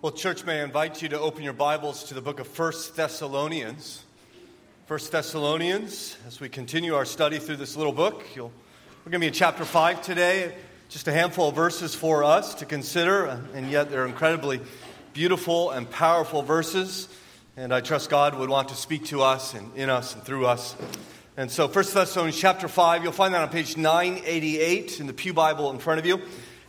Well, church, may I invite you to open your Bibles to the book of First Thessalonians. First Thessalonians, as we continue our study through this little book, we're going to be in chapter 5 today. Just a handful of verses for us to consider, and yet they're incredibly beautiful and powerful verses. And I trust God would want to speak to us and in us and through us. And so, First Thessalonians chapter 5, you'll find that on page 988 in the Pew Bible in front of you.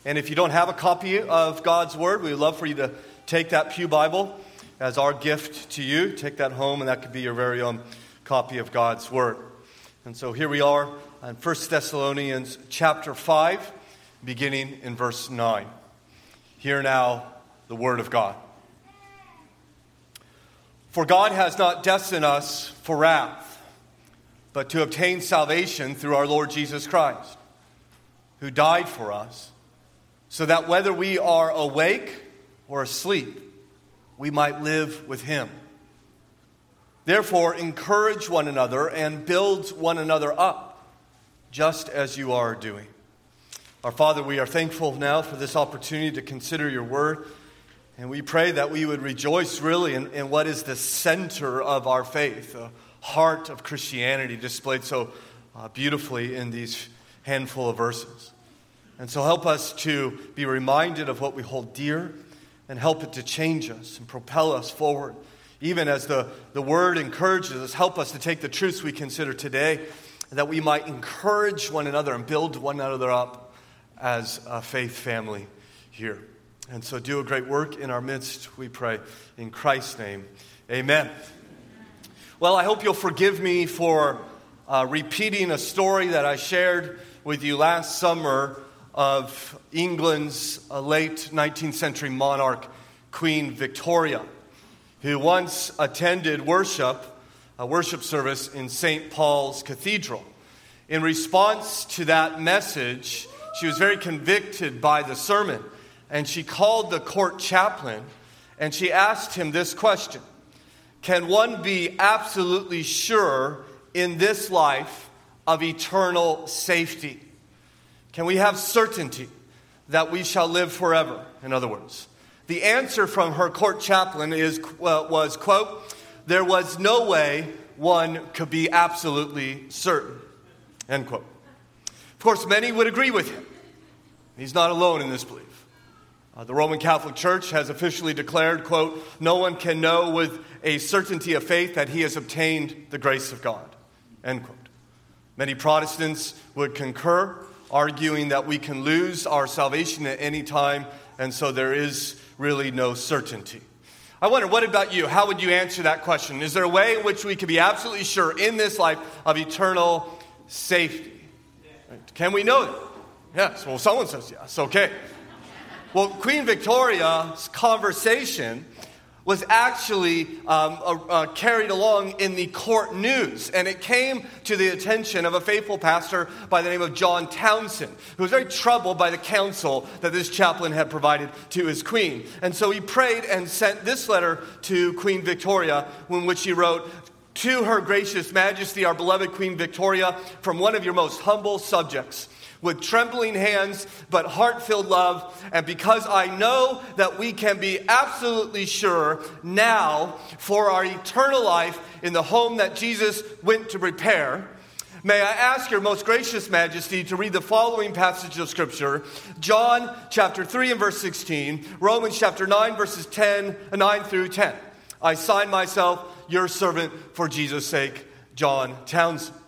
And if you don't have a copy of God's Word, we would love for you to take that Pew Bible as our gift to you. Take that home, and that could be your very own copy of God's Word. And so here we are in 1 Thessalonians chapter 5, beginning in verse 9. Hear now the Word of God. For God has not destined us for wrath, but to obtain salvation through our Lord Jesus Christ, who died for us, so that whether we are awake or asleep, we might live with him. Therefore, encourage one another and build one another up, just as you are doing. Our Father, we are thankful now for this opportunity to consider your word. And we pray that we would rejoice really in, in what is the center of our faith, the heart of Christianity, displayed so uh, beautifully in these handful of verses. And so help us to be reminded of what we hold dear and help it to change us and propel us forward. Even as the, the word encourages us, help us to take the truths we consider today, that we might encourage one another and build one another up as a faith family here. And so do a great work in our midst, we pray. In Christ's name, amen. Well, I hope you'll forgive me for uh, repeating a story that I shared with you last summer of England's uh, late 19th century monarch, Queen Victoria, who once attended worship, a worship service in St. Paul's Cathedral. In response to that message, she was very convicted by the sermon, and she called the court chaplain and she asked him this question Can one be absolutely sure in this life of eternal safety? Can we have certainty that we shall live forever? In other words, the answer from her court chaplain is, uh, was, quote, there was no way one could be absolutely certain, end quote. Of course, many would agree with him. He's not alone in this belief. Uh, the Roman Catholic Church has officially declared, quote, no one can know with a certainty of faith that he has obtained the grace of God, end quote. Many Protestants would concur arguing that we can lose our salvation at any time, and so there is really no certainty. I wonder, what about you? How would you answer that question? Is there a way in which we can be absolutely sure in this life of eternal safety? Can we know that? Yes. Well, someone says yes. Okay. Well, Queen Victoria's conversation was actually um, uh, uh, carried along in the court news. And it came to the attention of a faithful pastor by the name of John Townsend, who was very troubled by the counsel that this chaplain had provided to his queen. And so he prayed and sent this letter to Queen Victoria, in which he wrote, To her gracious majesty, our beloved Queen Victoria, from one of your most humble subjects with trembling hands, but heart filled love. And because I know that we can be absolutely sure now for our eternal life in the home that Jesus went to prepare, may I ask your most gracious majesty to read the following passage of scripture John chapter 3 and verse 16, Romans chapter 9, verses 10, 9 through 10. I sign myself your servant for Jesus' sake, John Townsend.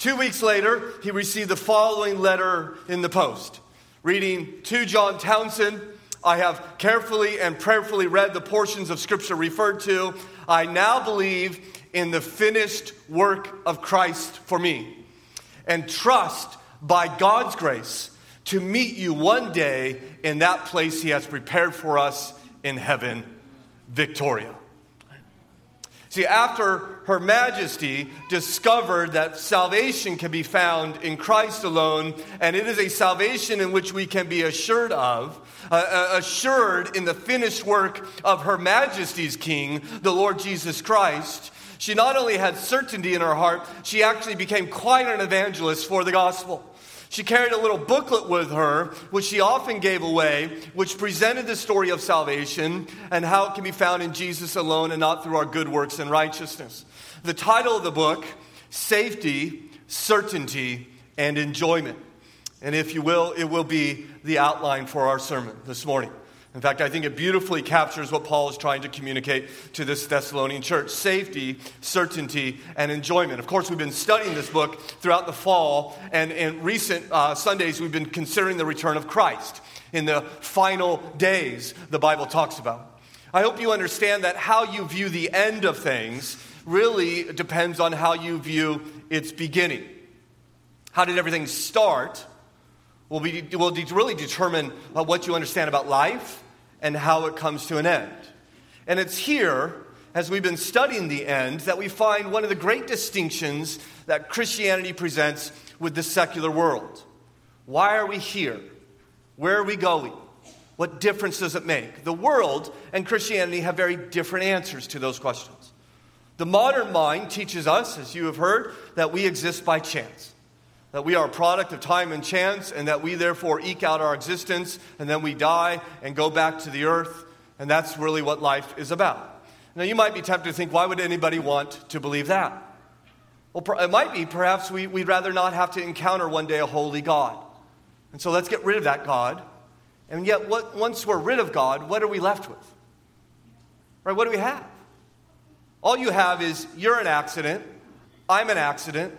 Two weeks later, he received the following letter in the post. Reading to John Townsend, I have carefully and prayerfully read the portions of Scripture referred to. I now believe in the finished work of Christ for me and trust by God's grace to meet you one day in that place He has prepared for us in heaven, Victoria. See, after Her Majesty discovered that salvation can be found in Christ alone, and it is a salvation in which we can be assured of, uh, uh, assured in the finished work of Her Majesty's King, the Lord Jesus Christ, she not only had certainty in her heart, she actually became quite an evangelist for the gospel. She carried a little booklet with her, which she often gave away, which presented the story of salvation and how it can be found in Jesus alone and not through our good works and righteousness. The title of the book, Safety, Certainty, and Enjoyment. And if you will, it will be the outline for our sermon this morning. In fact, I think it beautifully captures what Paul is trying to communicate to this Thessalonian church safety, certainty, and enjoyment. Of course, we've been studying this book throughout the fall, and in recent uh, Sundays, we've been considering the return of Christ in the final days the Bible talks about. I hope you understand that how you view the end of things really depends on how you view its beginning. How did everything start? Will, be, will de- really determine uh, what you understand about life and how it comes to an end. And it's here, as we've been studying the end, that we find one of the great distinctions that Christianity presents with the secular world. Why are we here? Where are we going? What difference does it make? The world and Christianity have very different answers to those questions. The modern mind teaches us, as you have heard, that we exist by chance that we are a product of time and chance, and that we therefore eke out our existence, and then we die and go back to the earth, and that's really what life is about. Now, you might be tempted to think, why would anybody want to believe that? Well, it might be perhaps we, would rather not have to encounter one day a holy God. And so let's get rid of that God. And yet, what, once we're rid of God, what are we left with? Right? What do we have? All you have is you're an accident, I'm an accident,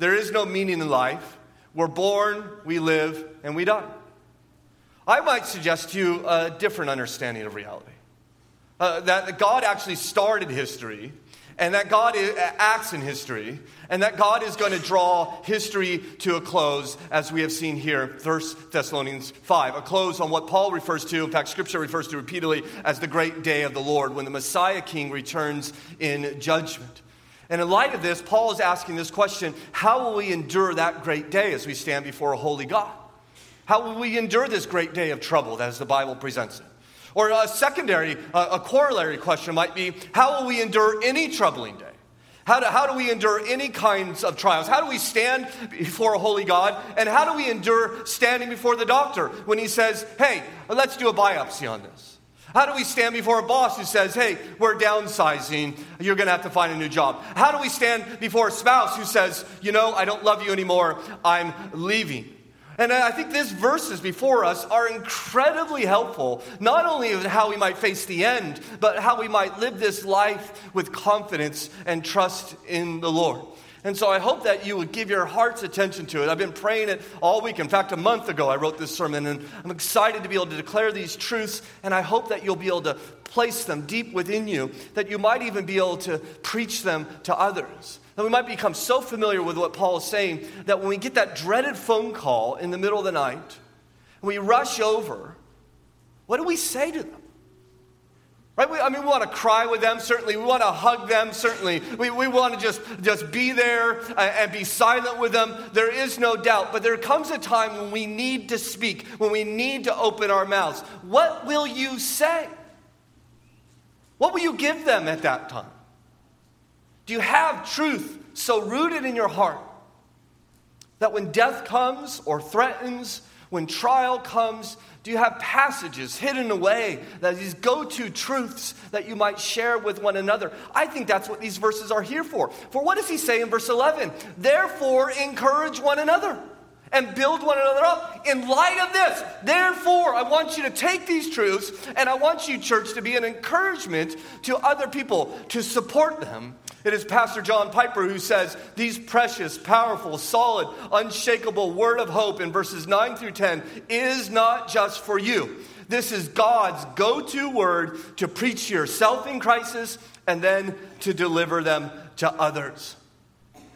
there is no meaning in life. We're born, we live, and we die. I might suggest to you a different understanding of reality. Uh, that God actually started history, and that God acts in history, and that God is going to draw history to a close, as we have seen here, 1 Thessalonians 5. A close on what Paul refers to, in fact, Scripture refers to repeatedly as the great day of the Lord, when the Messiah King returns in judgment. And in light of this, Paul is asking this question How will we endure that great day as we stand before a holy God? How will we endure this great day of trouble as the Bible presents it? Or a secondary, a corollary question might be How will we endure any troubling day? How do, how do we endure any kinds of trials? How do we stand before a holy God? And how do we endure standing before the doctor when he says, Hey, let's do a biopsy on this? How do we stand before a boss who says, hey, we're downsizing, you're to have to find a new job? How do we stand before a spouse who says, you know, I don't love you anymore, I'm leaving? And I think these verses before us are incredibly helpful, not only in how we might face the end, but how we might live this life with confidence and trust in the Lord. And so I hope that you would give your heart's attention to it. I've been praying it all week. In fact, a month ago, I wrote this sermon, and I'm excited to be able to declare these truths, and I hope that you'll be able to place them deep within you, that you might even be able to preach them to others. That we might become so familiar with what Paul is saying that when we get that dreaded phone call in the middle of the night, we rush over, what do we say to them? Right? We, I mean, we want to cry with them, certainly. We want to hug them, certainly. We, we want to just, just be there and, and be silent with them. There is no doubt. But there comes a time when we need to speak, when we need to open our mouths. What will you say? What will you give them at that time? Do you have truth so rooted in your heart that when death comes or threatens, when trial comes, do you have passages hidden away, that these go to truths that you might share with one another? I think that's what these verses are here for. For what does he say in verse 11? Therefore, encourage one another and build one another up. In light of this, therefore, I want you to take these truths and I want you, church, to be an encouragement to other people, to support them it is Pastor John Piper who says these precious, powerful, solid, unshakable word of hope in verses 9 through 10 is not just for you. This is God's go to word to preach yourself in crisis and then to deliver them to others.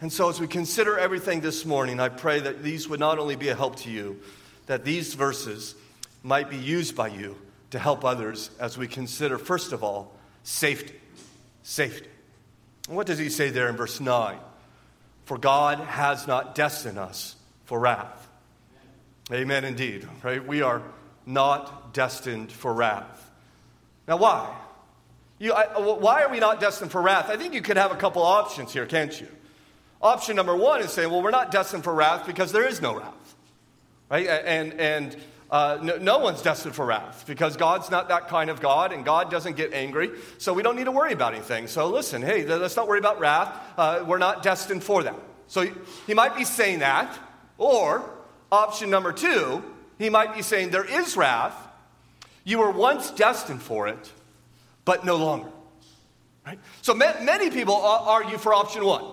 And so, as we consider everything this morning, I pray that these would not only be a help to you, that these verses might be used by you to help others as we consider, first of all, safety. Safety. What does he say there in verse 9? For God has not destined us for wrath. Amen, indeed. Right? We are not destined for wrath. Now, why? You, I, uh, why are we not destined for wrath? I think you could have a couple options here, can't you? Option number one is saying, well, we're not destined for wrath because there is no wrath. right? And, and uh, no, no, one's destined for wrath because God's not that kind of God and God doesn't get angry. So we don't need to worry about anything. So listen, hey, let's not worry about wrath. Uh, we're not destined for that. So he might be saying that. Or option number two, he might be saying there is wrath. You were once destined for it, but no longer. Right? So many people argue for option one.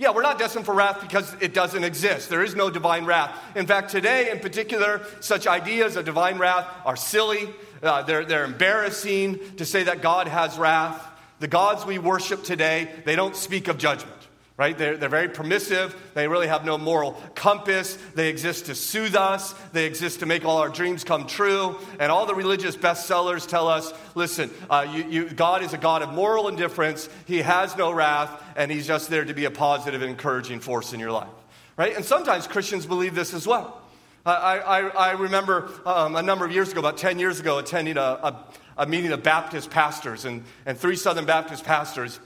Yeah, we're not destined for wrath because it doesn't exist. There is no divine wrath. In fact, today in particular, such ideas of divine wrath are silly. Uh, they're, they're embarrassing to say that God has wrath. The gods we worship today, they don't speak of judgment right? They're, they're very permissive. They really have no moral compass. They exist to soothe us. They exist to make all our dreams come true. And all the religious bestsellers tell us listen, uh, you, you, God is a God of moral indifference. He has no wrath, and He's just there to be a positive and encouraging force in your life, right? And sometimes Christians believe this as well. I, I, I remember um, a number of years ago, about 10 years ago, attending a, a, a meeting of Baptist pastors, and, and three Southern Baptist pastors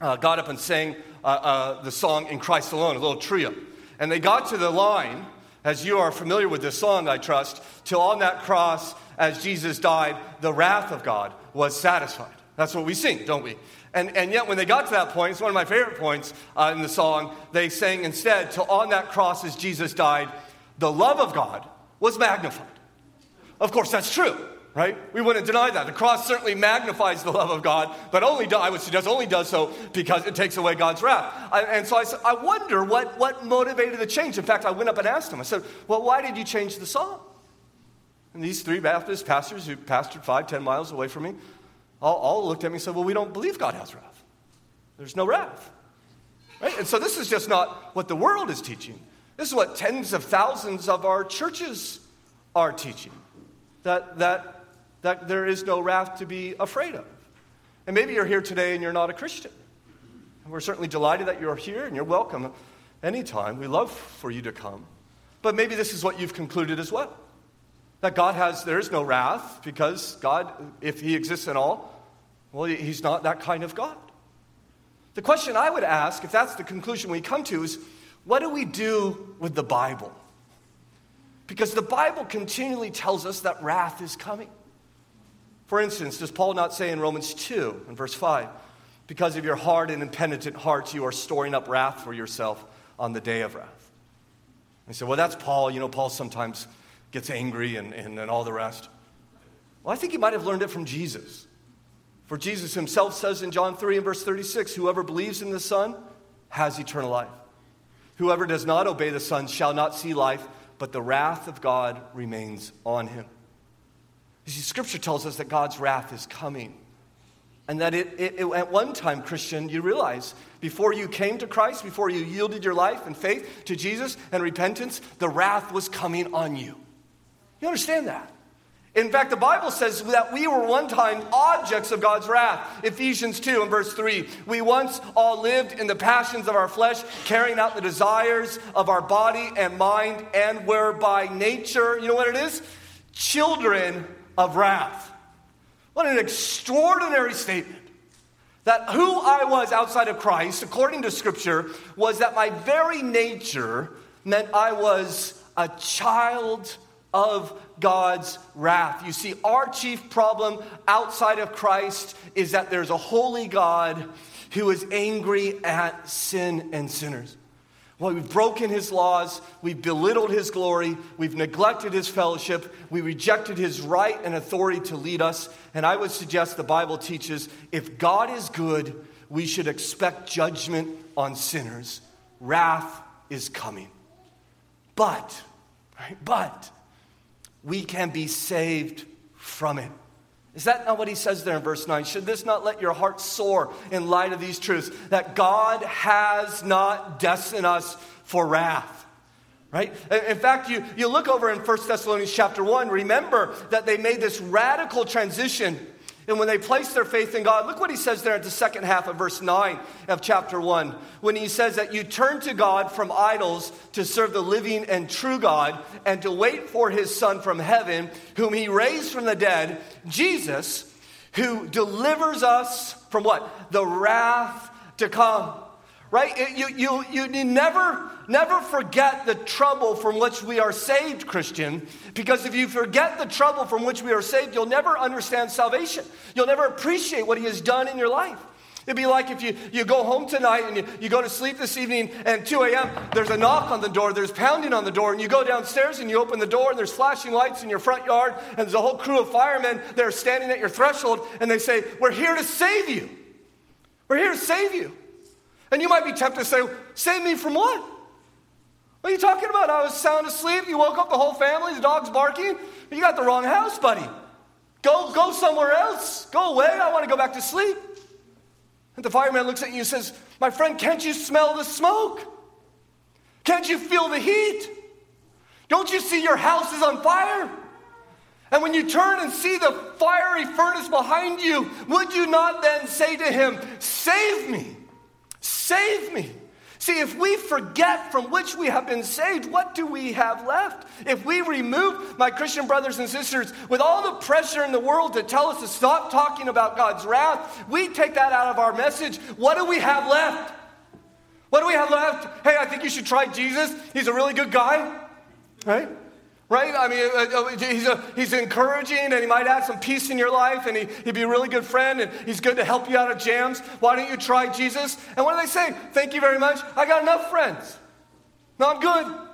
uh, got up and sang uh, uh, the song In Christ Alone, a little trio. And they got to the line, as you are familiar with this song, I trust, till on that cross, as Jesus died, the wrath of God was satisfied. That's what we sing, don't we? And, and yet, when they got to that point, it's one of my favorite points uh, in the song, they sang instead, till on that cross, as Jesus died, the love of God was magnified. Of course, that's true right? We wouldn't deny that. The cross certainly magnifies the love of God, but only do, I would suggest only does so because it takes away God's wrath. I, and so I said, I wonder what, what motivated the change. In fact, I went up and asked him. I said, Well, why did you change the song? And these three Baptist pastors who pastored five, ten miles away from me all, all looked at me and said, Well, we don't believe God has wrath. There's no wrath. Right? And so this is just not what the world is teaching. This is what tens of thousands of our churches are teaching. That, that that there is no wrath to be afraid of. And maybe you're here today and you're not a Christian. And we're certainly delighted that you're here and you're welcome anytime. We love for you to come. But maybe this is what you've concluded as well. That God has, there is no wrath because God, if He exists at all, well, He's not that kind of God. The question I would ask, if that's the conclusion we come to, is what do we do with the Bible? Because the Bible continually tells us that wrath is coming. For instance, does Paul not say in Romans 2 and verse 5, because of your hard and impenitent hearts, you are storing up wrath for yourself on the day of wrath? And say, well, that's Paul. You know, Paul sometimes gets angry and, and, and all the rest. Well, I think he might have learned it from Jesus. For Jesus himself says in John 3 and verse 36 Whoever believes in the Son has eternal life. Whoever does not obey the Son shall not see life, but the wrath of God remains on him. You see, Scripture tells us that God's wrath is coming. And that it, it, it, at one time, Christian, you realize before you came to Christ, before you yielded your life and faith to Jesus and repentance, the wrath was coming on you. You understand that? In fact, the Bible says that we were one time objects of God's wrath. Ephesians 2 and verse 3. We once all lived in the passions of our flesh, carrying out the desires of our body and mind, and were by nature, you know what it is? Children of wrath. What an extraordinary statement. That who I was outside of Christ, according to Scripture, was that my very nature meant I was a child of God's wrath. You see, our chief problem outside of Christ is that there's a holy God who is angry at sin and sinners. Well, we've broken his laws, we've belittled his glory, we've neglected his fellowship, we rejected his right and authority to lead us. And I would suggest the Bible teaches if God is good, we should expect judgment on sinners. Wrath is coming. But, right, but we can be saved from it. Is that not what he says there in verse 9? Should this not let your heart soar in light of these truths? That God has not destined us for wrath. Right? In fact, you, you look over in 1 Thessalonians chapter 1, remember that they made this radical transition and when they place their faith in God, look what he says there at the second half of verse 9 of chapter 1. When he says that you turn to God from idols to serve the living and true God and to wait for his Son from heaven, whom he raised from the dead, Jesus, who delivers us from what? The wrath to come. Right? You, you, you, never, never forget the trouble from which we are saved, Christian, because if you forget the trouble from which we are saved, you'll never understand salvation. You'll never appreciate what He has done in your life. It'd be like if you, you go home tonight and you, you go to sleep this evening and 2 a.m., there's a knock on the door, there's pounding on the door, and you go downstairs and you open the door and there's flashing lights in your front yard and there's a whole crew of firemen that are standing at your threshold and they say, We're here to save you. We're here to save you. And you might be tempted to say, Save me from what? What are you talking about? I was sound asleep. You woke up the whole family, the dog's barking. You got the wrong house, buddy. Go, go somewhere else. Go away. I want to go back to sleep. And the fireman looks at you and says, My friend, can't you smell the smoke? Can't you feel the heat? Don't you see your house is on fire? And when you turn and see the fiery furnace behind you, would you not then say to him, Save me? Save me. See, if we forget from which we have been saved, what do we have left? If we remove, my Christian brothers and sisters, with all the pressure in the world to tell us to stop talking about God's wrath, we take that out of our message. What do we have left? What do we have left? Hey, I think you should try Jesus. He's a really good guy, right? Right? I mean, uh, uh, he's, a, he's encouraging and he might add some peace in your life and he, he'd be a really good friend and he's good to help you out of jams. Why don't you try Jesus? And what do they say? Thank you very much. I got enough friends. No, I'm good.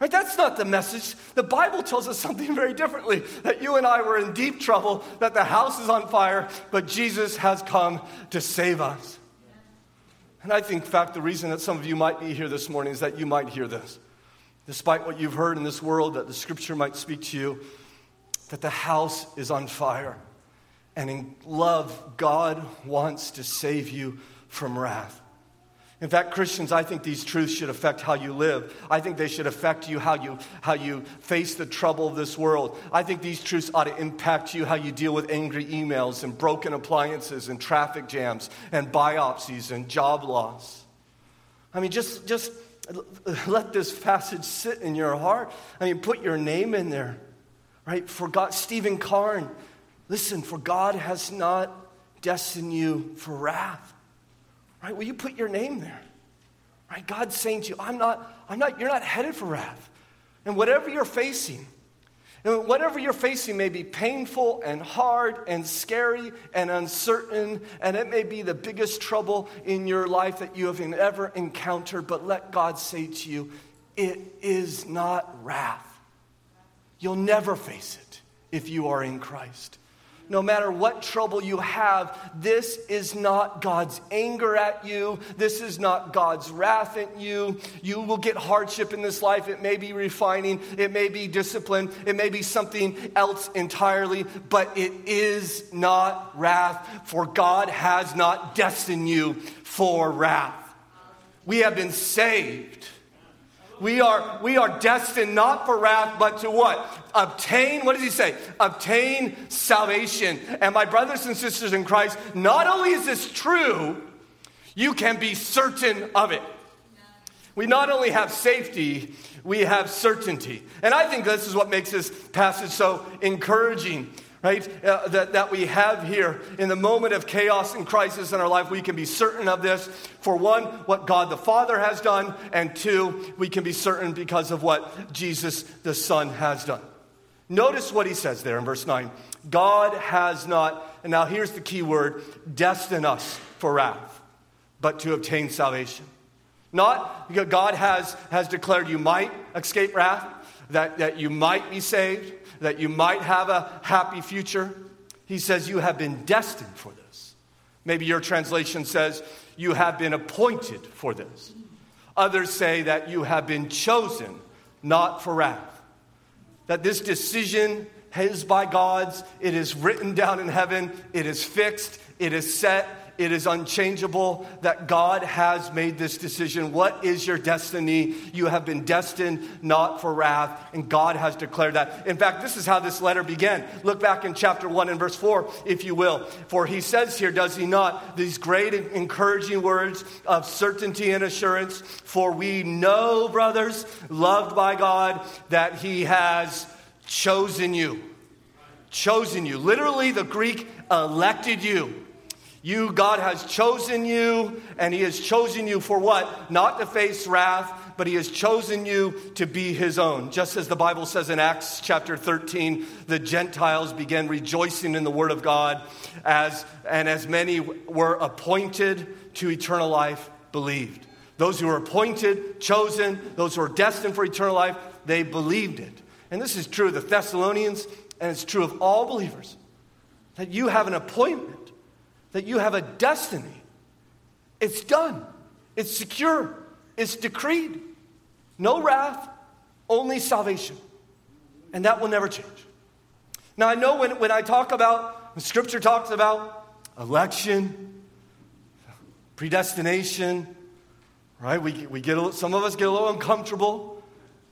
Right? That's not the message. The Bible tells us something very differently that you and I were in deep trouble, that the house is on fire, but Jesus has come to save us. And I think, in fact, the reason that some of you might be here this morning is that you might hear this despite what you've heard in this world, that the scripture might speak to you, that the house is on fire. And in love, God wants to save you from wrath. In fact, Christians, I think these truths should affect how you live. I think they should affect you how you how you face the trouble of this world. I think these truths ought to impact you how you deal with angry emails and broken appliances and traffic jams and biopsies and job loss. I mean, just just let this passage sit in your heart. I mean, put your name in there, right? For God, Stephen Carn, listen, for God has not destined you for wrath, right? Will you put your name there, right? God's saying to you, I'm not, I'm not, you're not headed for wrath. And whatever you're facing, and whatever you're facing may be painful and hard and scary and uncertain, and it may be the biggest trouble in your life that you have ever encountered, but let God say to you, it is not wrath. You'll never face it if you are in Christ no matter what trouble you have, this is not God's anger at you. This is not God's wrath at you. You will get hardship in this life. It may be refining, it may be discipline, it may be something else entirely, but it is not wrath, for God has not destined you for wrath. We have been saved we are, we are destined not for wrath, but to what? Obtain, what does he say? Obtain salvation. And my brothers and sisters in Christ, not only is this true, you can be certain of it. We not only have safety, we have certainty. And I think this is what makes this passage so encouraging right, uh, that, that we have here. In the moment of chaos and crisis in our life, we can be certain of this. For one, what God the Father has done, and two, we can be certain because of what Jesus the Son has done. Notice what he says there in verse 9 God has not, and now here's the key word, destined us for wrath, but to obtain salvation. Not because God has, has declared you might escape wrath, that, that you might be saved, that you might have a happy future. He says, You have been destined for this. Maybe your translation says, You have been appointed for this. Others say that you have been chosen, not for wrath. That this decision is by God's, it is written down in heaven, it is fixed, it is set, it is unchangeable, that God has made this decision. What is your destiny? You have been destined not for wrath, and God has declared that. In fact, this is how this letter began. Look back in chapter 1 and verse 4, if you will. For he says here, does he not, these great encouraging words of certainty and assurance. For we know, brothers, loved by God, that he has chosen you. Chosen you. Literally, the Greek elected you You, God has chosen you, and He has chosen you for what? Not to face wrath, but He has chosen you to be His own. Just as the Bible says in Acts chapter 13, the Gentiles began rejoicing in the Word of God, as, and as many were appointed to eternal life, believed. Those who were appointed, chosen, those who were destined for eternal life, they believed it. And this is true of the Thessalonians, and it's true of all believers that you have an appointment that you have a destiny. It's done, it's secure, it's decreed. No wrath, only salvation. And that will never change. Now, I know when, when I talk about, when Scripture talks about election, predestination, right? We, we get a, some of us get a little uncomfortable,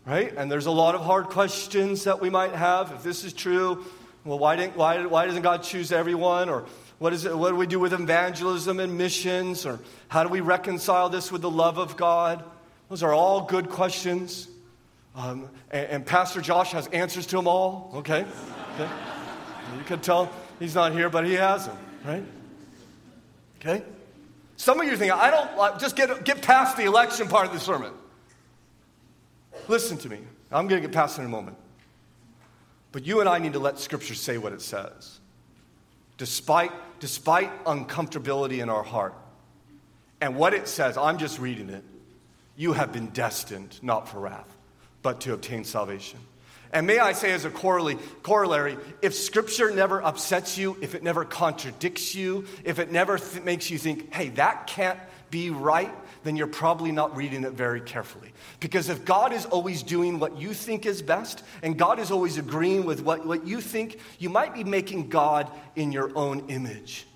right? And there's a lot of hard questions that we might have. If this is true, well, why, didn't, why, why doesn't God choose everyone? Or what, is it, what do we do with evangelism and missions? Or how do we reconcile this with the love of God? Those are all good questions. Um, and, and, Pastor Josh has answers to them all, okay? okay? You can tell he's not here, but he has them, right? Okay? Some of you think, I don't like, just get, get past the election part of the sermon. Listen to me. I'm going to get past it in a moment. But you and I need to let Scripture say what it says despite, despite uncomfortability in our heart. And what it says, I'm just reading it. You have been destined not for wrath, but to obtain salvation. And may I say, as a corollary, if scripture never upsets you, if it never contradicts you, if it never th- makes you think, hey, that can't be right, then you're probably not reading it very carefully. Because if God is always doing what you think is best, and God is always agreeing with what, what you think, you might be making God in your own image.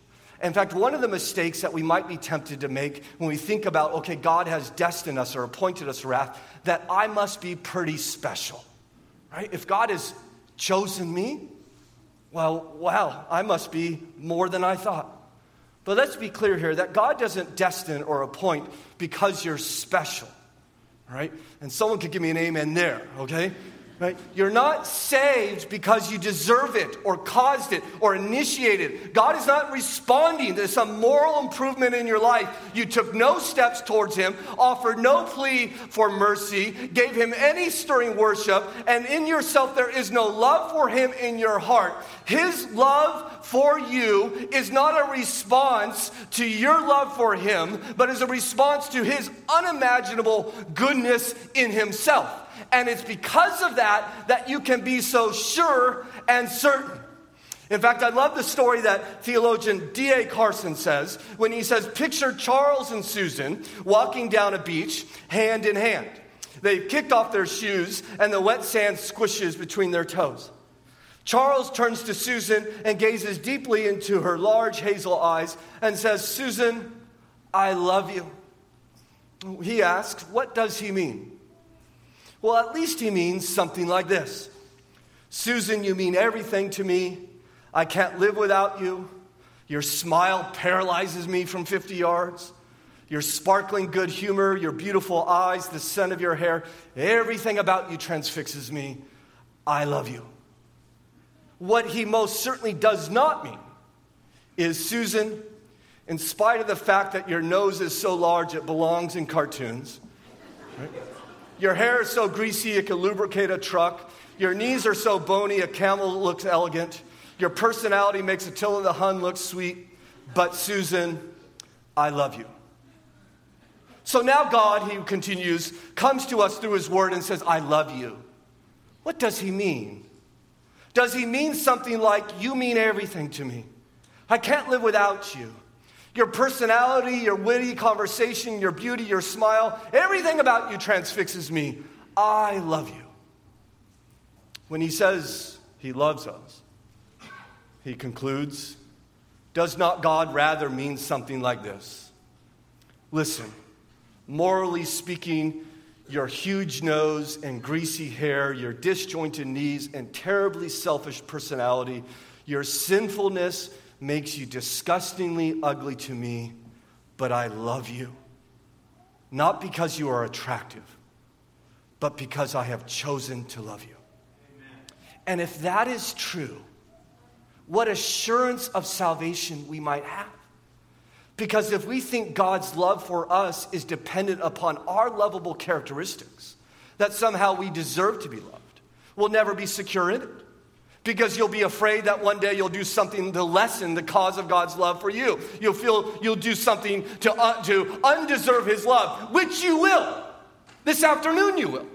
In fact, one of the mistakes that we might be tempted to make when we think about, okay, God has destined us or appointed us wrath, that I must be pretty special, right? If God has chosen me, well, wow, I must be more than I thought. But let's be clear here that God doesn't destine or appoint because you're special, right? And someone could give me an amen there, okay? Right? You're not saved because you deserve it or caused it or initiated. God is not responding to some moral improvement in your life. You took no steps towards Him, offered no plea for mercy, gave Him any stirring worship, and in yourself there is no love for Him in your heart. His love for you is not a response to your love for Him, but is a response to His unimaginable goodness in Himself. And it's because of that that you can be so sure and certain. In fact, I love the story that theologian D.A. Carson says when he says, Picture Charles and Susan walking down a beach hand in hand. They've kicked off their shoes and the wet sand squishes between their toes. Charles turns to Susan and gazes deeply into her large hazel eyes and says, Susan, I love you. He asks, What does he mean? Well, at least he means something like this Susan, you mean everything to me. I can't live without you. Your smile paralyzes me from 50 yards. Your sparkling good humor, your beautiful eyes, the scent of your hair, everything about you transfixes me. I love you. What he most certainly does not mean is Susan, in spite of the fact that your nose is so large it belongs in cartoons, right? Your hair is so greasy it can lubricate a truck. Your knees are so bony a camel looks elegant. Your personality makes Attila the Hun look sweet. But Susan, I love you. So now God, he continues, comes to us through his word and says, I love you. What does he mean? Does he mean something like, You mean everything to me? I can't live without you. Your personality, your witty conversation, your beauty, your smile, everything about you transfixes me. I love you. When he says he loves us, he concludes, does not God rather mean something like this? Listen, morally speaking, your huge nose and greasy hair, your disjointed knees and terribly selfish personality, your sinfulness makes you disgustingly ugly to me, but I love you. Not because you are attractive, but because I have chosen to love you. Amen. And if that is true, what assurance of salvation we might have. Because if we think God's love for us is dependent upon our lovable characteristics, that somehow we deserve to be loved, we'll never be secure in it. Because you'll be afraid that one day you'll do something to lessen the cause of God's love for you. You'll feel you'll do something to, uh, to undeserve His love, which you will. This afternoon you will.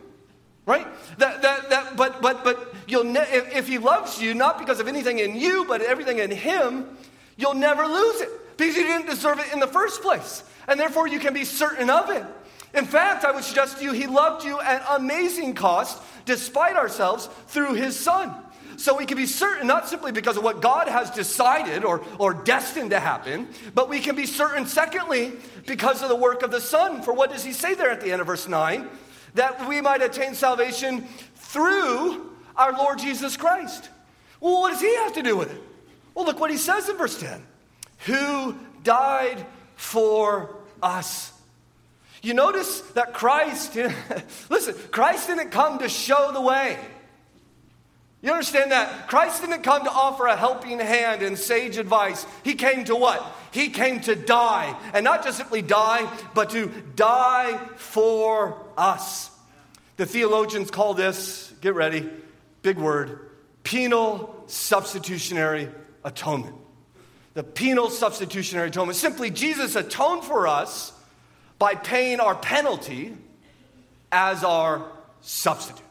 Right? That, that, that, but, but, but you'll ne- if, if He loves you, not because of anything in you, but everything in Him, you'll never lose it because you didn't deserve it in the first place. And therefore, you can be certain of it. In fact, I would suggest to you, He loved you at amazing cost, despite ourselves, through His Son. So we can be certain, not simply because of what God has decided or, or destined to happen, but we can be certain, secondly, because of the work of the Son. For what does He say there at the end of verse 9? That we might attain salvation through our Lord Jesus Christ. Well, what does He have to do with it? Well, look what He says in verse 10 who died for us. You notice that Christ, listen, Christ didn't come to show the way. You understand that? Christ didn't come to offer a helping hand and sage advice. He came to what? He came to die. And not just simply die, but to die for us. The theologians call this, get ready, big word, penal substitutionary atonement the penal substitutionary atonement. Simply, Jesus atoned for us by paying our penalty as our substitute.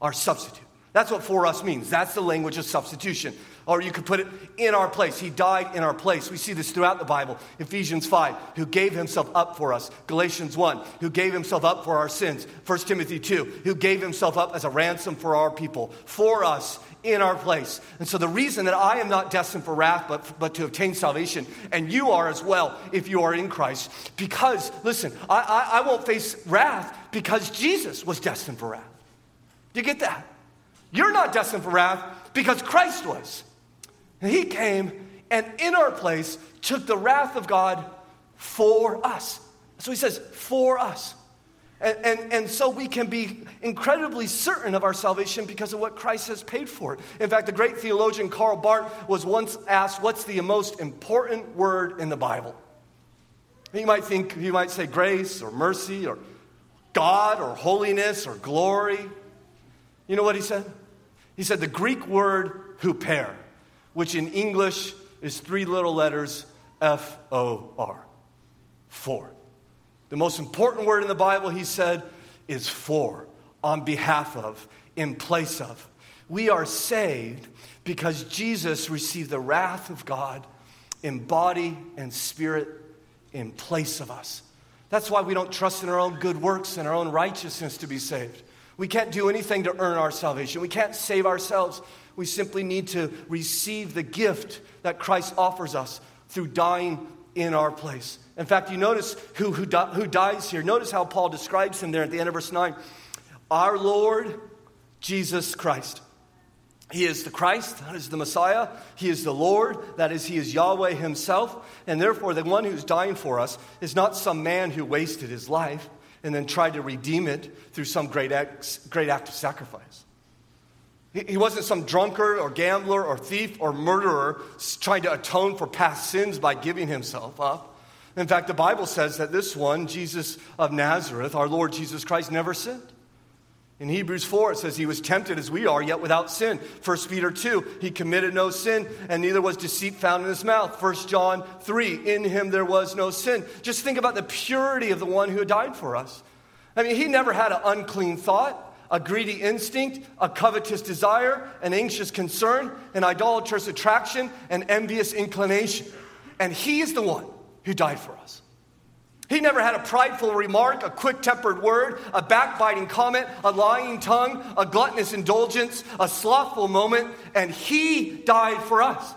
Our substitute. That's what for us means. That's the language of substitution. Or you could put it in our place. He died in our place. We see this throughout the Bible. Ephesians 5, who gave himself up for us. Galatians 1, who gave himself up for our sins. 1 Timothy 2, who gave himself up as a ransom for our people. For us in our place. And so the reason that I am not destined for wrath, but, but to obtain salvation, and you are as well if you are in Christ, because, listen, I, I, I won't face wrath because Jesus was destined for wrath. Do you get that? You're not destined for wrath because Christ was. He came and in our place took the wrath of God for us. So he says, for us. And, and, and, so we can be incredibly certain of our salvation because of what Christ has paid for it. In fact, the great theologian Karl Barth was once asked, What's the most important word in the Bible? You might think, you might say grace or mercy or God or holiness or glory. You know what he said? He said the Greek word huper, which in English is three little letters F O R, for. The most important word in the Bible, he said, is for, on behalf of, in place of. We are saved because Jesus received the wrath of God in body and spirit in place of us. That's why we don't trust in our own good works and our own righteousness to be saved. We can't do anything to earn our salvation. We can't save ourselves. We simply need to receive the gift that Christ offers us through dying in our place. In fact, you notice who, who, who dies here. Notice how Paul describes him there at the end of verse 9. Our Lord Jesus Christ. He is the Christ, that is the Messiah. He is the Lord, that is, He is Yahweh Himself. And therefore, the one who's dying for us is not some man who wasted his life and then tried to redeem it through some great act, great act of sacrifice. He wasn't some drunkard or gambler or thief or murderer trying to atone for past sins by giving himself up. In fact, the Bible says that this one, Jesus of Nazareth, our Lord Jesus Christ, never sinned. In Hebrews 4, it says he was tempted as we are, yet without sin. 1 Peter 2, he committed no sin, and neither was deceit found in his mouth. 1 John 3, in him there was no sin. Just think about the purity of the one who died for us. I mean, he never had an unclean thought a greedy instinct, a covetous desire, an anxious concern, an idolatrous attraction, an envious inclination. And He is the one who died for us. He never had a prideful remark, a quick tempered word, a backbiting comment, a lying tongue, a gluttonous indulgence, a slothful moment, and He died for us.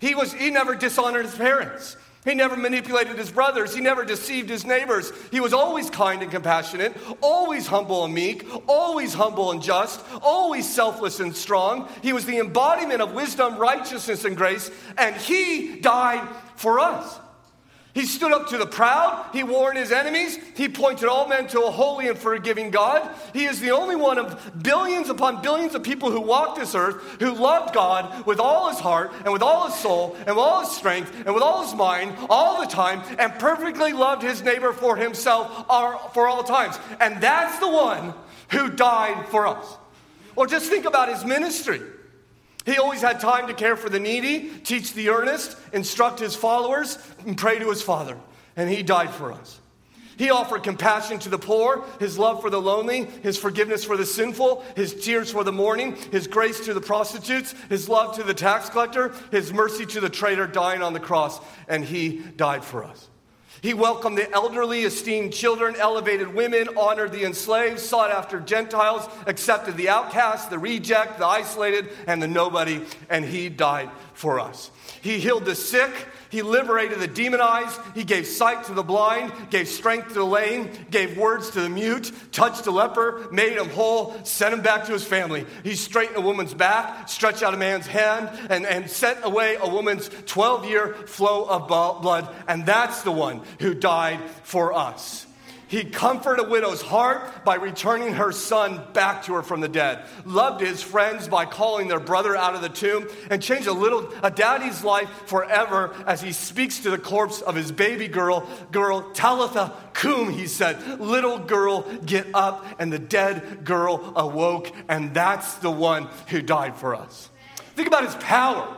He, was, he never dishonored his parents. He never manipulated his brothers. He never deceived his neighbors. He was always kind and compassionate, always humble and meek, always humble and just, always selfless and strong. He was the embodiment of wisdom, righteousness, and grace, and he died for us. He stood up to the proud. He warned his enemies. He pointed all men to a holy and forgiving God. He is the only one of billions upon billions of people who walked this earth who loved God with all his heart and with all his soul and with all his strength and with all his mind all the time and perfectly loved his neighbor for himself for all times. And that's the one who died for us. Or just think about his ministry. He always had time to care for the needy, teach the earnest, instruct his followers, and pray to his Father. And he died for us. He offered compassion to the poor, his love for the lonely, his forgiveness for the sinful, his tears for the mourning, his grace to the prostitutes, his love to the tax collector, his mercy to the traitor dying on the cross, and he died for us. He welcomed the elderly, esteemed children, elevated women, honored the enslaved, sought after Gentiles, accepted the outcast, the reject, the isolated, and the nobody, and he died for us. He healed the sick, he liberated the demonized. He gave sight to the blind, gave strength to the lame, gave words to the mute, touched a leper, made him whole, sent him back to his family. He straightened a woman's back, stretched out a man's hand, and, and sent away a woman's 12 year flow of blood. And that's the one who died for us. He comforted a widow's heart by returning her son back to her from the dead. Loved his friends by calling their brother out of the tomb and changed a little a daddy's life forever as he speaks to the corpse of his baby girl, girl Talitha cum, he said, little girl, get up. And the dead girl awoke, and that's the one who died for us. Think about his power.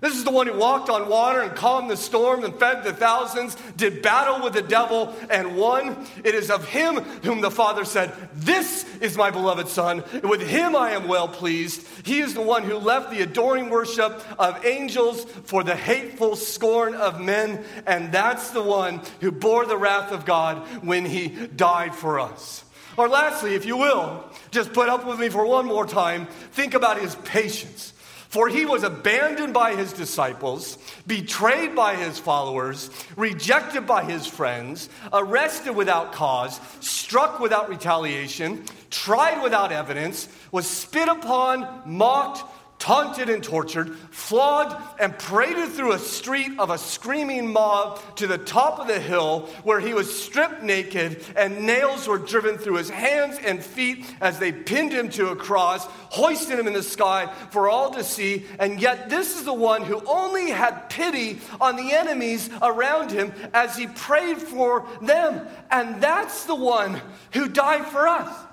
This is the one who walked on water and calmed the storm and fed the thousands, did battle with the devil and won. It is of him whom the Father said, This is my beloved Son. With him I am well pleased. He is the one who left the adoring worship of angels for the hateful scorn of men. And that's the one who bore the wrath of God when he died for us. Or lastly, if you will, just put up with me for one more time, think about his patience. For he was abandoned by his disciples, betrayed by his followers, rejected by his friends, arrested without cause, struck without retaliation, tried without evidence, was spit upon, mocked, taunted and tortured, flogged and paraded through a street of a screaming mob to the top of the hill where he was stripped naked and nails were driven through his hands and feet as they pinned him to a cross, hoisted him in the sky for all to see. And yet, this is the one who only had pity on the enemies around him as he prayed for them. And that's the one who died for us.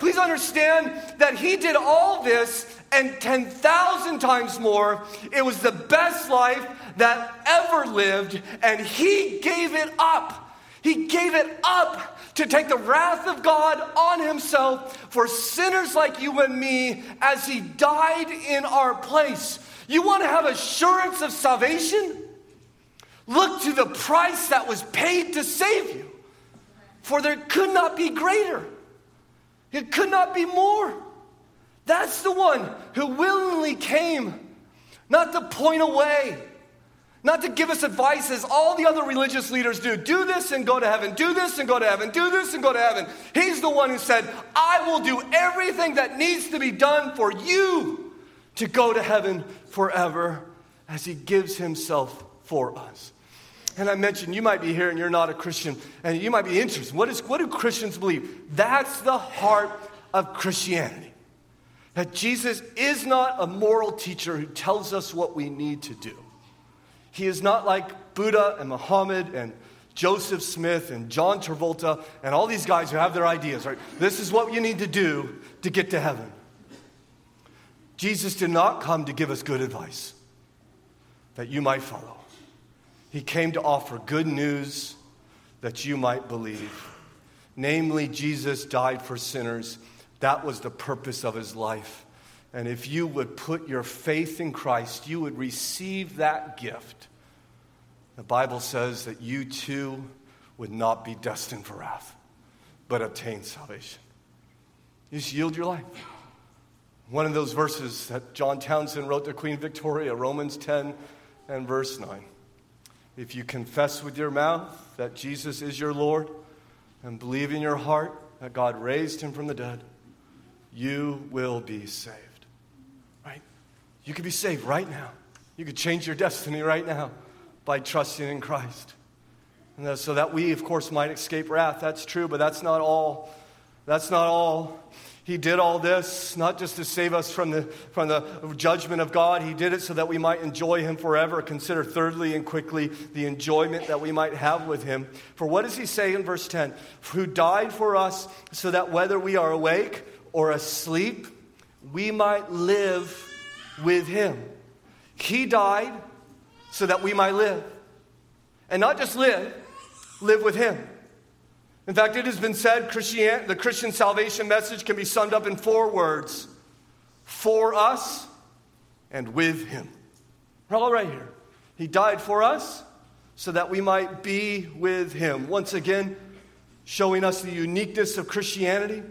Please understand that he did all this and 10,000 times more. It was the best life that ever lived, and he gave it up. He gave it up to take the wrath of God on himself for sinners like you and me as he died in our place. You want to have assurance of salvation? Look to the price that was paid to save you, for there could not be greater, it could not be more. That's the one who willingly came, not to point away, not to give us advice as all the other religious leaders do. Do this and go to heaven, do this and go to heaven, do this and go to heaven. He's the one who said, I will do everything that needs to be done for you to go to heaven forever as he gives himself for us. And I mentioned you might be here and you're not a Christian, and you might be interested. What, is, what do Christians believe? That's the heart of Christianity. That Jesus is not a moral teacher who tells us what we need to do. He is not like Buddha and Muhammad and Joseph Smith and John Travolta and all these guys who have their ideas, right? This is what you need to do to get to heaven. Jesus did not come to give us good advice that you might follow. He came to offer good news that you might believe. Namely, Jesus died for sinners that was the purpose of his life. And if you would put your faith in Christ, you would receive that gift. The Bible says that you too would not be destined for wrath, but obtain salvation. You just yield your life. One of those verses that John Townsend wrote to Queen Victoria, Romans 10 and verse 9. If you confess with your mouth that Jesus is your Lord and believe in your heart that God raised him from the dead, you will be saved. Right? You could be saved right now. You could change your destiny right now by trusting in Christ. so that we, of course, might escape wrath. That's true, but that's not all. That's not all. He did all this not just to save us from the, from the judgment of God, He did it so that we might enjoy Him forever. Consider thirdly and quickly the enjoyment that we might have with Him. For what does He say in verse 10? Who died for us so that whether we are awake or asleep, we might live with Him. He died so that we might live. And not just live, live with Him. In fact, it has been said Christian, the Christian salvation message can be summed up in four words for us and with Him. We're all right here. He died for us so that we might be with Him. Once again, showing us the uniqueness of Christianity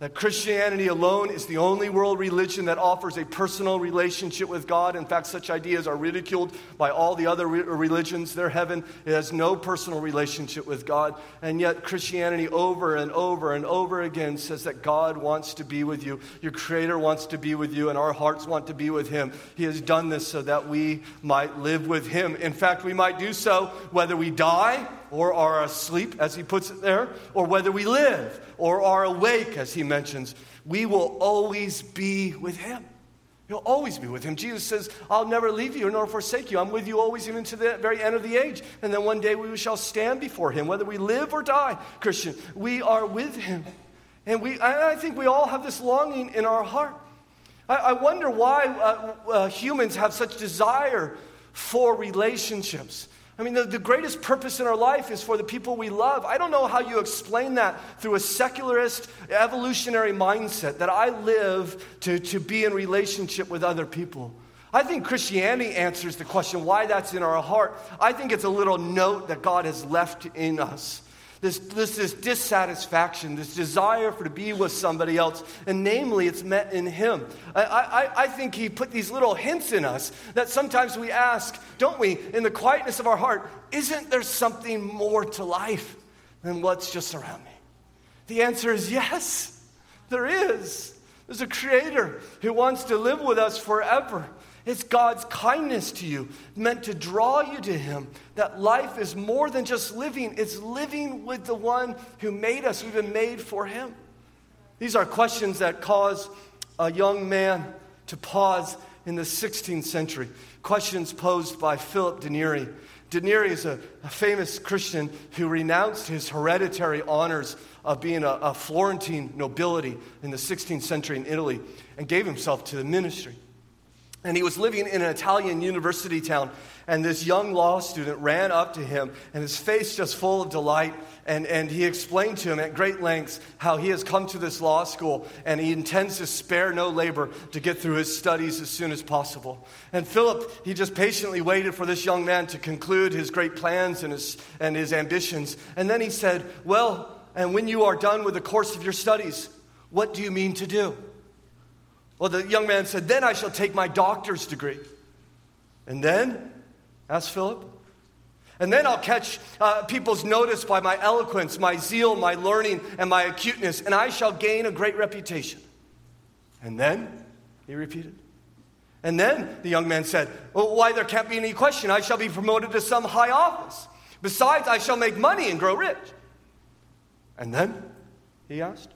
that Christianity alone is the only world religion that offers a personal relationship with God. In fact, such ideas are ridiculed by all the other re- religions. Their heaven has no personal relationship with God. And yet, Christianity over and over and over again says that God wants to be with you. Your Creator wants to be with you, and our hearts want to be with Him. He has done this so that we might live with Him. In fact, we might do so whether we die or are asleep, as he puts it there, or whether we live or are awake, as he mentions, we will always be with him. You'll always be with him. Jesus says, I'll never leave you nor forsake you. I'm with you always, even to the very end of the age. And then one day we shall stand before him, whether we live or die, Christian. We are with him. And we, I think we all have this longing in our heart. I, I wonder why uh, uh, humans have such desire for relationships. I mean, the, the greatest purpose in our life is for the people we love. I don't know how you explain that through a secularist, evolutionary mindset that I live to, to be in relationship with other people. I think Christianity answers the question why that's in our heart. I think it's a little note that God has left in us this, this, this dissatisfaction, this desire for to be with somebody else, and namely, it's met in Him. I, I, I think He put these little hints in us that sometimes we ask, don't we, in the quietness of our heart, isn't there something more to life than what's just around me? The answer is yes, there is. There's a Creator who wants to live with us forever. It's God's kindness to you, meant to draw you to Him. That life is more than just living, it's living with the one who made us, we've been made for Him. These are questions that cause a young man to pause in the 16th century. Questions posed by Philip de Neri. De Neri is a, a famous Christian who renounced his hereditary honors of being a, a Florentine nobility in the 16th century in Italy and gave himself to the ministry. And he was living in an Italian university town. And this young law student ran up to him, and his face just full of delight. And, and he explained to him at great lengths how he has come to this law school and he intends to spare no labor to get through his studies as soon as possible. And Philip, he just patiently waited for this young man to conclude his great plans and his, and his ambitions. And then he said, Well, and when you are done with the course of your studies, what do you mean to do? Well, the young man said, Then I shall take my doctor's degree. And then, asked Philip, and then I'll catch uh, people's notice by my eloquence, my zeal, my learning, and my acuteness, and I shall gain a great reputation. And then, he repeated. And then the young man said, Well, why, there can't be any question. I shall be promoted to some high office. Besides, I shall make money and grow rich. And then, he asked.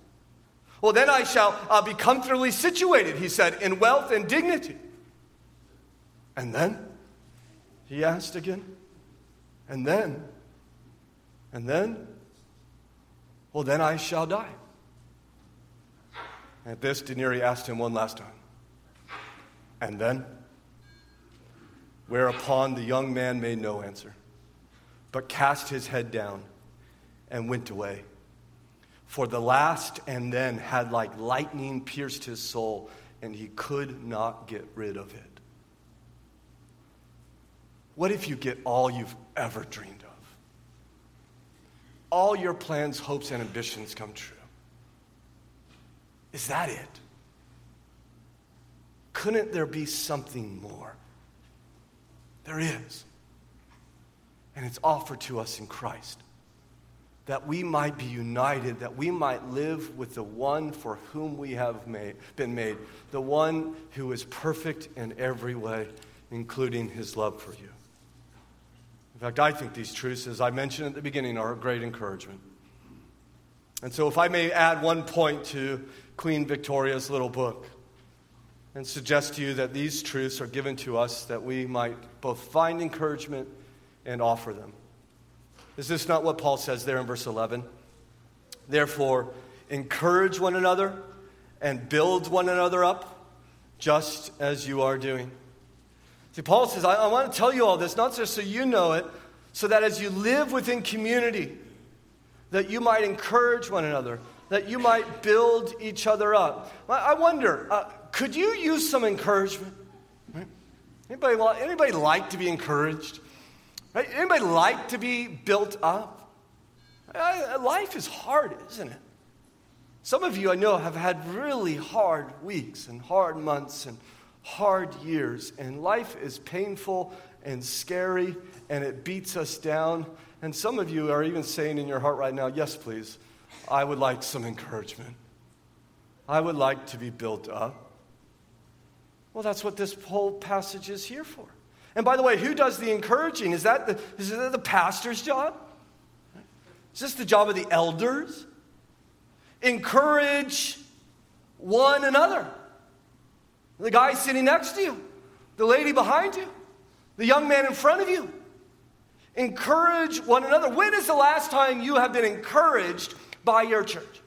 Well, then I shall uh, be comfortably situated, he said, in wealth and dignity. And then, he asked again, and then, and then, well, then I shall die. At this, De Neri asked him one last time, and then? Whereupon the young man made no answer, but cast his head down and went away for the last and then had like lightning pierced his soul, and he could not get rid of it. What if you get all you've ever dreamed of? All your plans, hopes, and ambitions come true. Is that it? Couldn't there be something more? There is. And it's offered to us in Christ that we might be united, that we might live with the one for whom we have made, been made, the one who is perfect in every way, including his love for you. In fact, I think these truths, as I mentioned at the beginning, are a great encouragement. And so, if I may add one point to Queen Victoria's little book and suggest to you that these truths are given to us that we might both find encouragement and offer them. Is this not what Paul says there in verse 11? Therefore, encourage one another and build one another up, just as you are doing. See, Paul says, I, I want to tell you all this, not just so you know it, so that as you live within community, that you might encourage one another, that you might build each other up. I wonder, uh, could you use some encouragement? Anybody, anybody like to be encouraged? Anybody like to be built up? Uh, life is hard, isn't it? Some of you I know have had really hard weeks and hard months and hard years, and life is painful and scary and it beats us down. And some of you are even saying in your heart right now, Yes, please, I would like some encouragement. I would like to be built up. Well, that's what this whole passage is here for. And by the way, who does the encouraging? Is that the, is that the pastor's job? Is this the job of the elders? Encourage one another. The guy sitting next to you, the lady behind you, the young man in front of you. Encourage one another. When is the last time you have been encouraged by your church?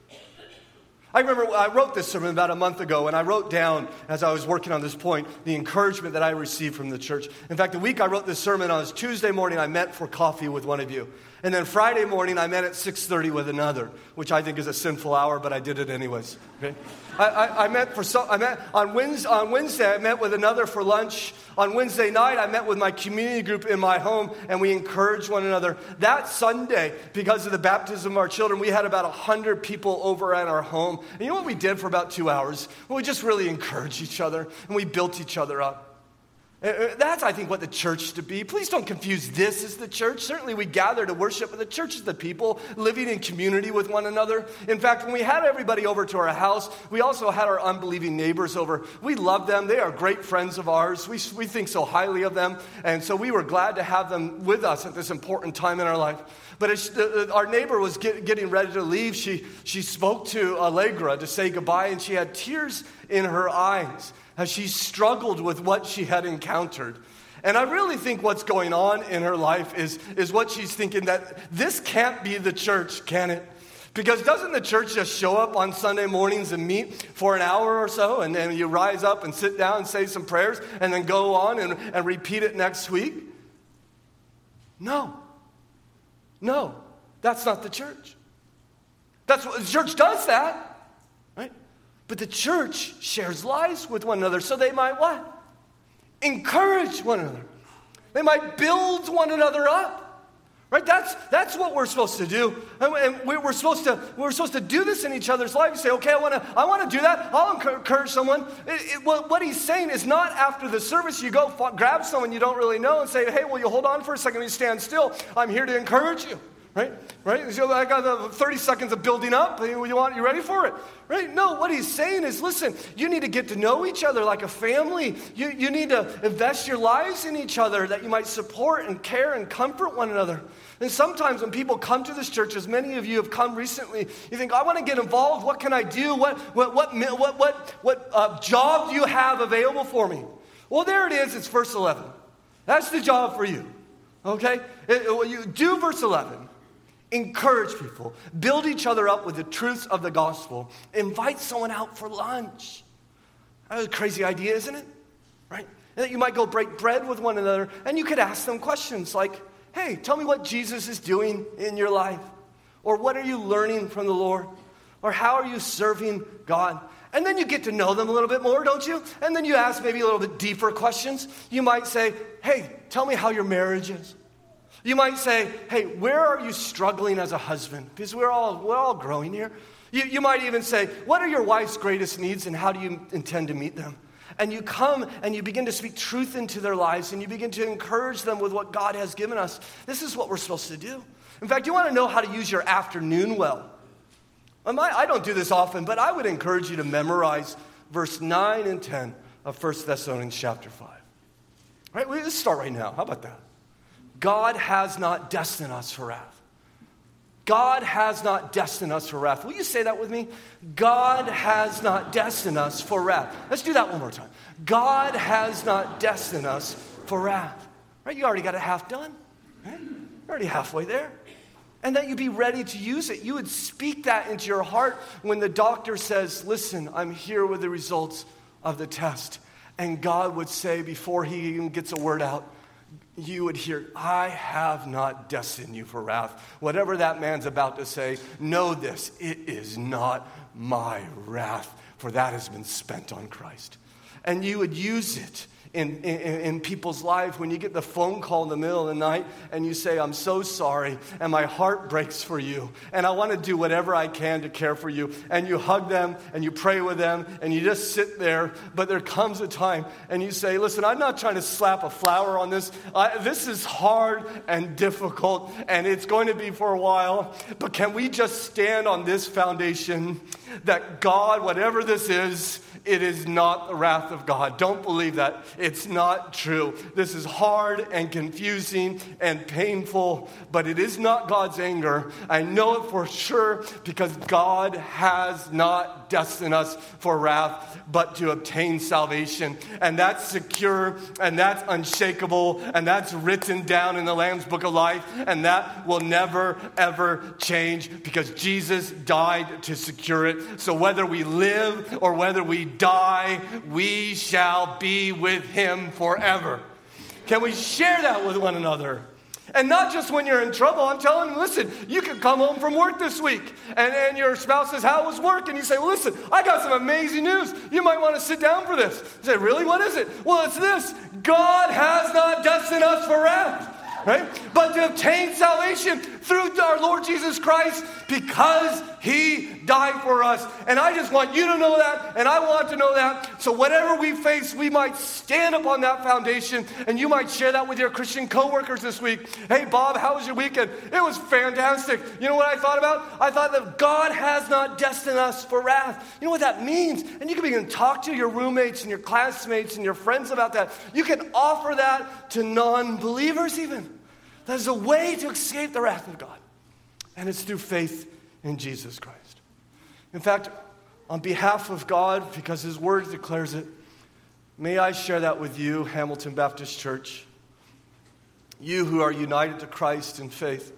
I remember uh, I wrote this sermon about a month ago, and I wrote down as I was working on this point the encouragement that I received from the church. In fact, the week I wrote this sermon on Tuesday morning, I met for coffee with one of you. And then Friday morning, I met at 6:30 with another, which I think is a sinful hour, but I did it anyways. Okay? I, I, I, met for so, I met on Wednesday, on Wednesday. I met with another for lunch. On Wednesday night, I met with my community group in my home, and we encouraged one another. That Sunday, because of the baptism of our children, we had about hundred people over at our home. And you know what we did for about two hours? Well, we just really encouraged each other, and we built each other up. Uh, uh, that's, I think, what the church to be. Please don't confuse this as the church. Certainly, we gather to worship, but the church is the people living in community with one another. In fact, when we had everybody over to our house, we also had our unbelieving neighbors over. We love them. They are great friends of ours. We, we think so highly of them. And so we were glad to have them with us at this important time in our life. But as uh, our neighbor was get, getting ready to leave, she, she spoke to Allegra to say goodbye, and she had tears in her eyes as she struggled with what she had encountered. And I really think what's going on in her life is, is what she's thinking that this can't be the church, can it? Because doesn't the church just show up on Sunday mornings and meet for an hour or so, and then you rise up and sit down and say some prayers, and then go on and, and repeat it next week? No. No, that's not the church. That's what the church does that. Right? But the church shares lives with one another so they might what? Encourage one another. They might build one another up. Right? That's, that's what we're supposed to do. And we're supposed to, we're supposed to do this in each other's life. lives. Say, okay, I want to I wanna do that. I'll encourage someone. It, it, what he's saying is not after the service you go grab someone you don't really know and say, hey, will you hold on for a second? You stand still. I'm here to encourage you right? Right? So I got the 30 seconds of building up. You want? You ready for it? Right? No. What he's saying is, listen. You need to get to know each other like a family. You, you need to invest your lives in each other that you might support and care and comfort one another. And sometimes when people come to this church, as many of you have come recently, you think, I want to get involved. What can I do? What, what, what, what, what, what uh, job do you have available for me? Well, there it is. It's verse 11. That's the job for you. Okay? It, it, you do verse 11 encourage people, build each other up with the truths of the gospel, invite someone out for lunch. That's a crazy idea, isn't it? Right? And that you might go break bread with one another and you could ask them questions like, hey, tell me what Jesus is doing in your life. Or what are you learning from the Lord? Or how are you serving God? And then you get to know them a little bit more, don't you? And then you ask maybe a little bit deeper questions. You might say, hey, tell me how your marriage is. You might say, hey, where are you struggling as a husband? Because we're all, we're all growing here. You, you might even say, what are your wife's greatest needs and how do you intend to meet them? And you come and you begin to speak truth into their lives and you begin to encourage them with what God has given us. This is what we're supposed to do. In fact, you want to know how to use your afternoon well. I don't do this often, but I would encourage you to memorize verse 9 and 10 of 1 Thessalonians chapter 5. All right, let's start right now. How about that? God has not destined us for wrath. God has not destined us for wrath. Will you say that with me? God has not destined us for wrath. Let's do that one more time. God has not destined us for wrath. Right? You already got it half done. Right? You're already halfway there. And that you'd be ready to use it. You would speak that into your heart when the doctor says, Listen, I'm here with the results of the test. And God would say, before he even gets a word out, you would hear, I have not destined you for wrath. Whatever that man's about to say, know this it is not my wrath, for that has been spent on Christ. And you would use it in, in, in, people's life when you get the phone call in the middle of the night and you say, I'm so sorry, and my heart breaks for you, and I want to do whatever I can to care for you. And you hug them and you pray with them and you just sit there. But there comes a time and you say, Listen, I'm not trying to slap a flower on this. I, this is hard and difficult, and it's going to be for a while. But can we just stand on this foundation that God, whatever this is, it is not the wrath of God. Don't believe that. It's not true. This is hard and confusing and painful, but it is not God's anger. I know it for sure because God has not destined us for wrath, but to obtain salvation. And that's secure and that's unshakable and that's written down in the Lamb's book of life. And that will never, ever change because Jesus died to secure it. So whether we live or whether we die, we shall be with him forever. Can we share that with one another? And not just when you're in trouble. I'm telling you, listen, you can come home from work this week and, and your spouse says, How was work? And you say, well, Listen, I got some amazing news. You might want to sit down for this. You say, Really? What is it? Well, it's this God has not destined us for wrath right? But to obtain salvation through our Lord Jesus Christ because he died for us. And I just want you to know that, and I want to know that. So whatever we face, we might stand upon that foundation, and you might share that with your Christian coworkers this week. Hey, Bob, how was your weekend? It was fantastic. You know what I thought about? I thought that God has not destined us for wrath. You know what that means? And you can begin to talk to your roommates and your classmates and your friends about that. You can offer that to non believers, even. There's a way to escape the wrath of God, and it's through faith in Jesus Christ. In fact, on behalf of God, because His Word declares it, may I share that with you, Hamilton Baptist Church. You who are united to Christ in faith,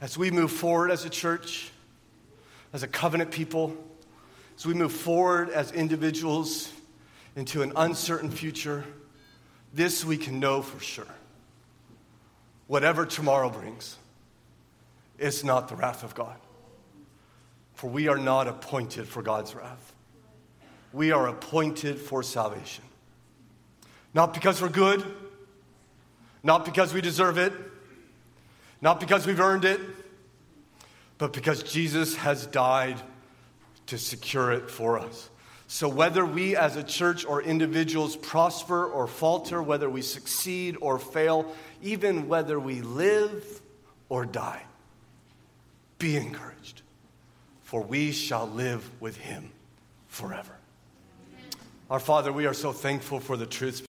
as we move forward as a church, as a covenant people, as we move forward as individuals into an uncertain future, this we can know for sure whatever tomorrow brings, it's not the wrath of God. For we are not appointed for God's wrath. We are appointed for salvation. Not because we're good, not because we deserve it, not because we've earned it, but because Jesus has died to secure it for us. So, whether we as a church or individuals prosper or falter, whether we succeed or fail, even whether we live or die, be encouraged, for we shall live with him forever. Our Father, we are so thankful for the truth.